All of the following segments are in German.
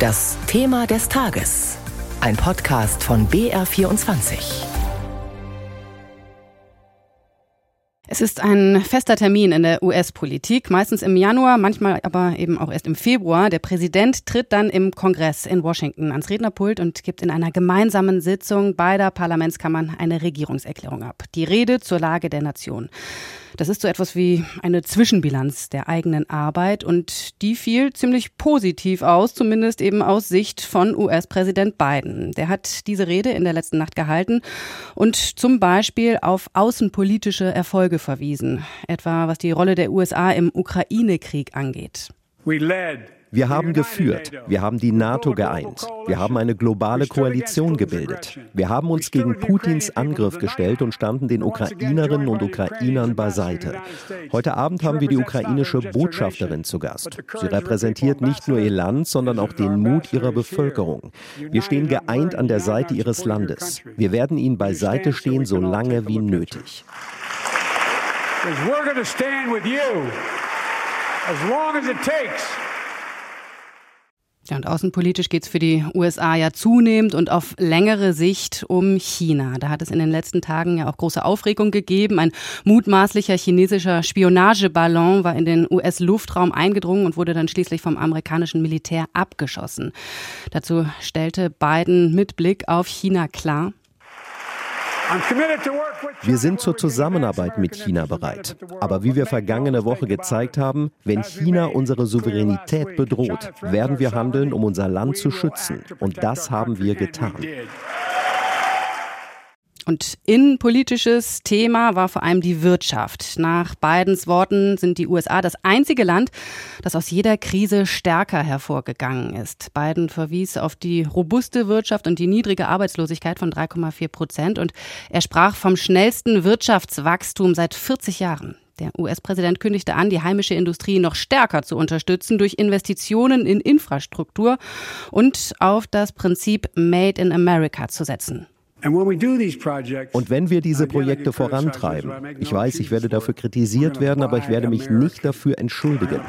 Das Thema des Tages. Ein Podcast von BR24. Es ist ein fester Termin in der US-Politik, meistens im Januar, manchmal aber eben auch erst im Februar. Der Präsident tritt dann im Kongress in Washington ans Rednerpult und gibt in einer gemeinsamen Sitzung beider Parlamentskammern eine Regierungserklärung ab. Die Rede zur Lage der Nation. Das ist so etwas wie eine Zwischenbilanz der eigenen Arbeit und die fiel ziemlich positiv aus, zumindest eben aus Sicht von US-Präsident Biden. Der hat diese Rede in der letzten Nacht gehalten und zum Beispiel auf außenpolitische Erfolge verwiesen, etwa was die Rolle der USA im Ukraine-Krieg angeht. We led wir haben geführt, wir haben die NATO geeint, wir haben eine globale Koalition gebildet, wir haben uns gegen Putins Angriff gestellt und standen den Ukrainerinnen und Ukrainern beiseite. Heute Abend haben wir die ukrainische Botschafterin zu Gast. Sie repräsentiert nicht nur ihr Land, sondern auch den Mut ihrer Bevölkerung. Wir stehen geeint an der Seite ihres Landes. Wir werden ihnen beiseite stehen, so lange wie nötig. As long as it takes. Ja, und außenpolitisch geht es für die USA ja zunehmend und auf längere Sicht um China. Da hat es in den letzten Tagen ja auch große Aufregung gegeben. Ein mutmaßlicher chinesischer Spionageballon war in den US-Luftraum eingedrungen und wurde dann schließlich vom amerikanischen Militär abgeschossen. Dazu stellte Biden mit Blick auf China klar, wir sind zur Zusammenarbeit mit China bereit. Aber wie wir vergangene Woche gezeigt haben, wenn China unsere Souveränität bedroht, werden wir handeln, um unser Land zu schützen. Und das haben wir getan. Und innenpolitisches Thema war vor allem die Wirtschaft. Nach Bidens Worten sind die USA das einzige Land, das aus jeder Krise stärker hervorgegangen ist. Biden verwies auf die robuste Wirtschaft und die niedrige Arbeitslosigkeit von 3,4 Prozent und er sprach vom schnellsten Wirtschaftswachstum seit 40 Jahren. Der US-Präsident kündigte an, die heimische Industrie noch stärker zu unterstützen durch Investitionen in Infrastruktur und auf das Prinzip Made in America zu setzen. Und wenn wir diese Projekte vorantreiben, ich weiß, ich werde dafür kritisiert werden, aber ich werde mich nicht dafür entschuldigen,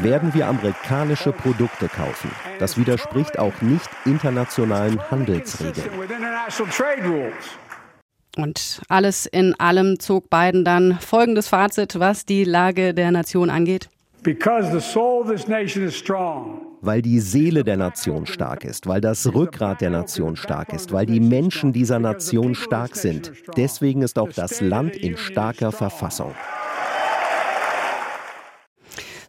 werden wir amerikanische Produkte kaufen. Das widerspricht auch nicht internationalen Handelsregeln. Und alles in allem zog Biden dann folgendes Fazit, was die Lage der Nation angeht. Weil die Seele der Nation stark ist, weil das Rückgrat der Nation stark ist, weil die Menschen dieser Nation stark sind. Deswegen ist auch das Land in starker Verfassung.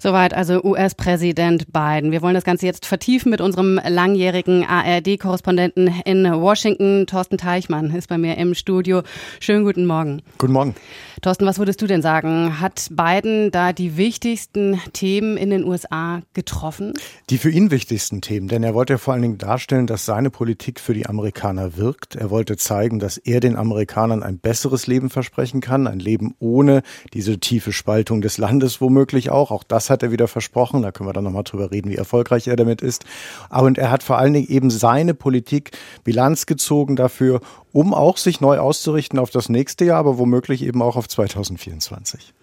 Soweit also US-Präsident Biden. Wir wollen das Ganze jetzt vertiefen mit unserem langjährigen ARD-Korrespondenten in Washington. Thorsten Teichmann ist bei mir im Studio. Schönen guten Morgen. Guten Morgen. Thorsten, was würdest du denn sagen? Hat Biden da die wichtigsten Themen in den USA getroffen? Die für ihn wichtigsten Themen, denn er wollte vor allen Dingen darstellen, dass seine Politik für die Amerikaner wirkt. Er wollte zeigen, dass er den Amerikanern ein besseres Leben versprechen kann, ein Leben ohne diese tiefe Spaltung des Landes womöglich auch. Auch das hat er wieder versprochen. Da können wir dann nochmal drüber reden, wie erfolgreich er damit ist. Aber und er hat vor allen Dingen eben seine Politik Bilanz gezogen dafür, um auch sich neu auszurichten auf das nächste Jahr, aber womöglich eben auch auf 2024.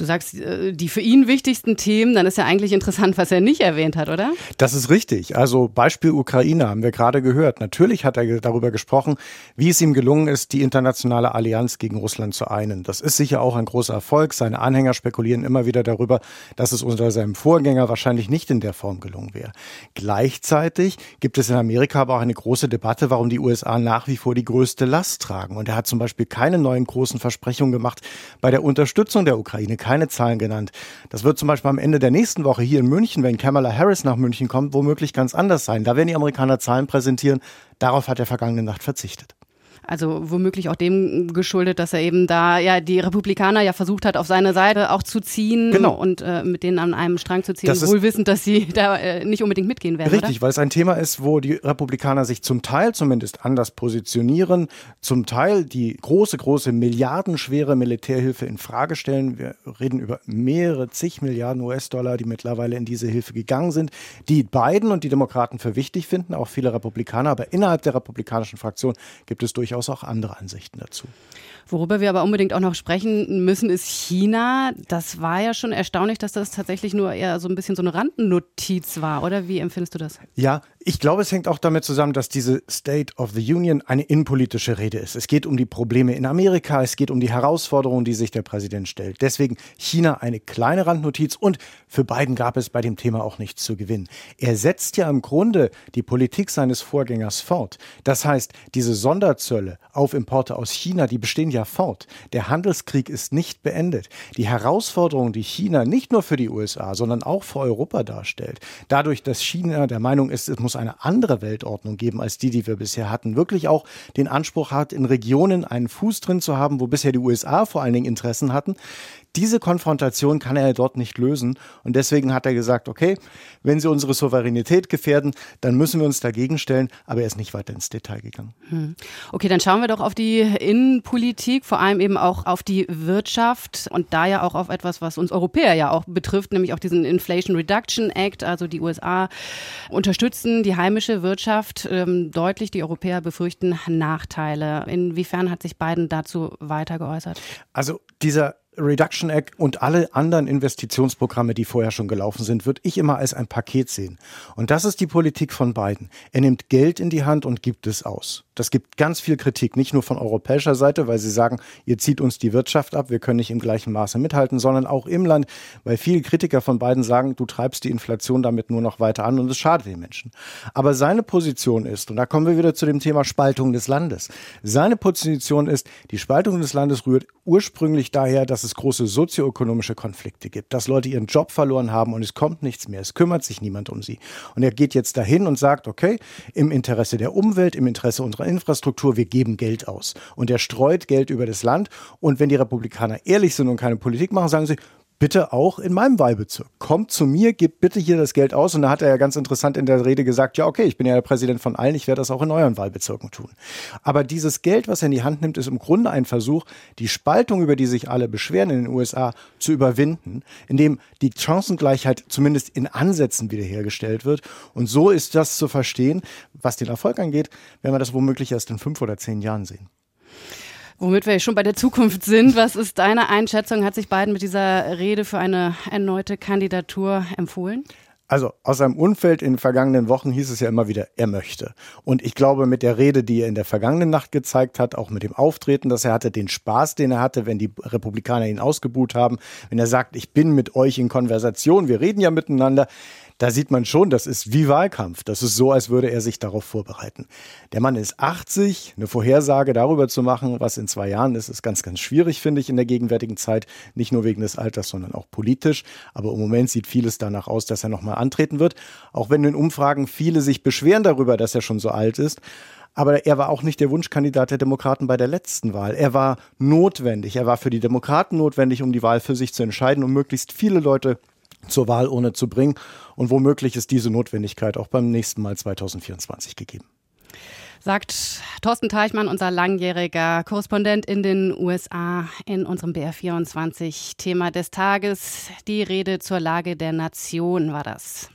Du sagst, äh, die für ihn wichtigsten Themen, dann ist ja eigentlich interessant, was er nicht erwähnt hat, oder? Das ist richtig. Also Beispiel Ukraine haben wir gerade gehört. Natürlich hat er darüber gesprochen, wie es ihm gelungen ist, die internationale Allianz gegen Russland zu einen. Das ist sicher auch ein großer Erfolg. Seine Anhänger spekulieren immer wieder darüber, dass es unter seinem Vorgänger wahrscheinlich nicht in der Form gelungen wäre. Gleichzeitig gibt es in Amerika aber auch eine große Debatte, warum die USA nach wie vor die größte Last tragen. Und er hat zum Beispiel keine neuen großen Versprechungen gemacht bei der Unterstützung der Ukraine keine Zahlen genannt. Das wird zum Beispiel am Ende der nächsten Woche hier in München, wenn Kamala Harris nach München kommt, womöglich ganz anders sein. Da werden die Amerikaner Zahlen präsentieren. Darauf hat er vergangene Nacht verzichtet. Also womöglich auch dem geschuldet, dass er eben da ja die Republikaner ja versucht hat, auf seine Seite auch zu ziehen genau. und äh, mit denen an einem Strang zu ziehen, das wohl wissend, dass sie da äh, nicht unbedingt mitgehen werden. Richtig, oder? weil es ein Thema ist, wo die Republikaner sich zum Teil zumindest anders positionieren, zum Teil die große, große milliardenschwere Militärhilfe in Frage stellen. Wir reden über mehrere zig Milliarden US-Dollar, die mittlerweile in diese Hilfe gegangen sind, die Biden und die Demokraten für wichtig finden, auch viele Republikaner. Aber innerhalb der republikanischen Fraktion gibt es durchaus durchaus auch andere Ansichten dazu. Worüber wir aber unbedingt auch noch sprechen müssen, ist China. Das war ja schon erstaunlich, dass das tatsächlich nur eher so ein bisschen so eine Randnotiz war, oder? Wie empfindest du das? Ja, Ich glaube, es hängt auch damit zusammen, dass diese State of the Union eine innenpolitische Rede ist. Es geht um die Probleme in Amerika, es geht um die Herausforderungen, die sich der Präsident stellt. Deswegen China eine kleine Randnotiz und für Biden gab es bei dem Thema auch nichts zu gewinnen. Er setzt ja im Grunde die Politik seines Vorgängers fort. Das heißt, diese Sonderzölle auf Importe aus China, die bestehen ja fort. Der Handelskrieg ist nicht beendet. Die Herausforderungen, die China nicht nur für die USA, sondern auch für Europa darstellt, dadurch, dass China der Meinung ist, es muss muss eine andere Weltordnung geben als die, die wir bisher hatten. Wirklich auch den Anspruch hat, in Regionen einen Fuß drin zu haben, wo bisher die USA vor allen Dingen Interessen hatten. Diese Konfrontation kann er dort nicht lösen. Und deswegen hat er gesagt, okay, wenn sie unsere Souveränität gefährden, dann müssen wir uns dagegen stellen. Aber er ist nicht weiter ins Detail gegangen. Hm. Okay, dann schauen wir doch auf die Innenpolitik, vor allem eben auch auf die Wirtschaft und da ja auch auf etwas, was uns Europäer ja auch betrifft, nämlich auch diesen Inflation Reduction Act. Also die USA unterstützen die heimische Wirtschaft ähm, deutlich. Die Europäer befürchten Nachteile. Inwiefern hat sich Biden dazu weiter geäußert? Also dieser Reduction Act und alle anderen Investitionsprogramme, die vorher schon gelaufen sind, würde ich immer als ein Paket sehen. Und das ist die Politik von Biden. Er nimmt Geld in die Hand und gibt es aus. Das gibt ganz viel Kritik, nicht nur von europäischer Seite, weil sie sagen, ihr zieht uns die Wirtschaft ab, wir können nicht im gleichen Maße mithalten, sondern auch im Land, weil viele Kritiker von Biden sagen, du treibst die Inflation damit nur noch weiter an und es schadet den Menschen. Aber seine Position ist, und da kommen wir wieder zu dem Thema Spaltung des Landes, seine Position ist, die Spaltung des Landes rührt ursprünglich daher, dass es große sozioökonomische Konflikte gibt, dass Leute ihren Job verloren haben und es kommt nichts mehr, es kümmert sich niemand um sie. Und er geht jetzt dahin und sagt, okay, im Interesse der Umwelt, im Interesse unserer Infrastruktur, wir geben Geld aus. Und er streut Geld über das Land. Und wenn die Republikaner ehrlich sind und keine Politik machen, sagen sie, bitte auch in meinem Wahlbezirk. Kommt zu mir, gebt bitte hier das Geld aus. Und da hat er ja ganz interessant in der Rede gesagt, ja, okay, ich bin ja der Präsident von allen, ich werde das auch in euren Wahlbezirken tun. Aber dieses Geld, was er in die Hand nimmt, ist im Grunde ein Versuch, die Spaltung, über die sich alle beschweren in den USA, zu überwinden, indem die Chancengleichheit zumindest in Ansätzen wiederhergestellt wird. Und so ist das zu verstehen, was den Erfolg angeht, wenn wir das womöglich erst in fünf oder zehn Jahren sehen. Womit wir schon bei der Zukunft sind, was ist deine Einschätzung? Hat sich Biden mit dieser Rede für eine erneute Kandidatur empfohlen? Also aus seinem Umfeld in den vergangenen Wochen hieß es ja immer wieder, er möchte. Und ich glaube, mit der Rede, die er in der vergangenen Nacht gezeigt hat, auch mit dem Auftreten, dass er hatte, den Spaß, den er hatte, wenn die Republikaner ihn ausgebuht haben, wenn er sagt, ich bin mit euch in Konversation, wir reden ja miteinander, da sieht man schon, das ist wie Wahlkampf. Das ist so, als würde er sich darauf vorbereiten. Der Mann ist 80. Eine Vorhersage darüber zu machen, was in zwei Jahren ist, ist ganz, ganz schwierig, finde ich, in der gegenwärtigen Zeit. Nicht nur wegen des Alters, sondern auch politisch. Aber im Moment sieht vieles danach aus, dass er nochmal antreten wird. Auch wenn in Umfragen viele sich beschweren darüber, dass er schon so alt ist. Aber er war auch nicht der Wunschkandidat der Demokraten bei der letzten Wahl. Er war notwendig. Er war für die Demokraten notwendig, um die Wahl für sich zu entscheiden, um möglichst viele Leute zur Wahlurne zu bringen. Und womöglich ist diese Notwendigkeit auch beim nächsten Mal 2024 gegeben. Sagt Thorsten Teichmann, unser langjähriger Korrespondent in den USA in unserem BR24 Thema des Tages. Die Rede zur Lage der Nation war das.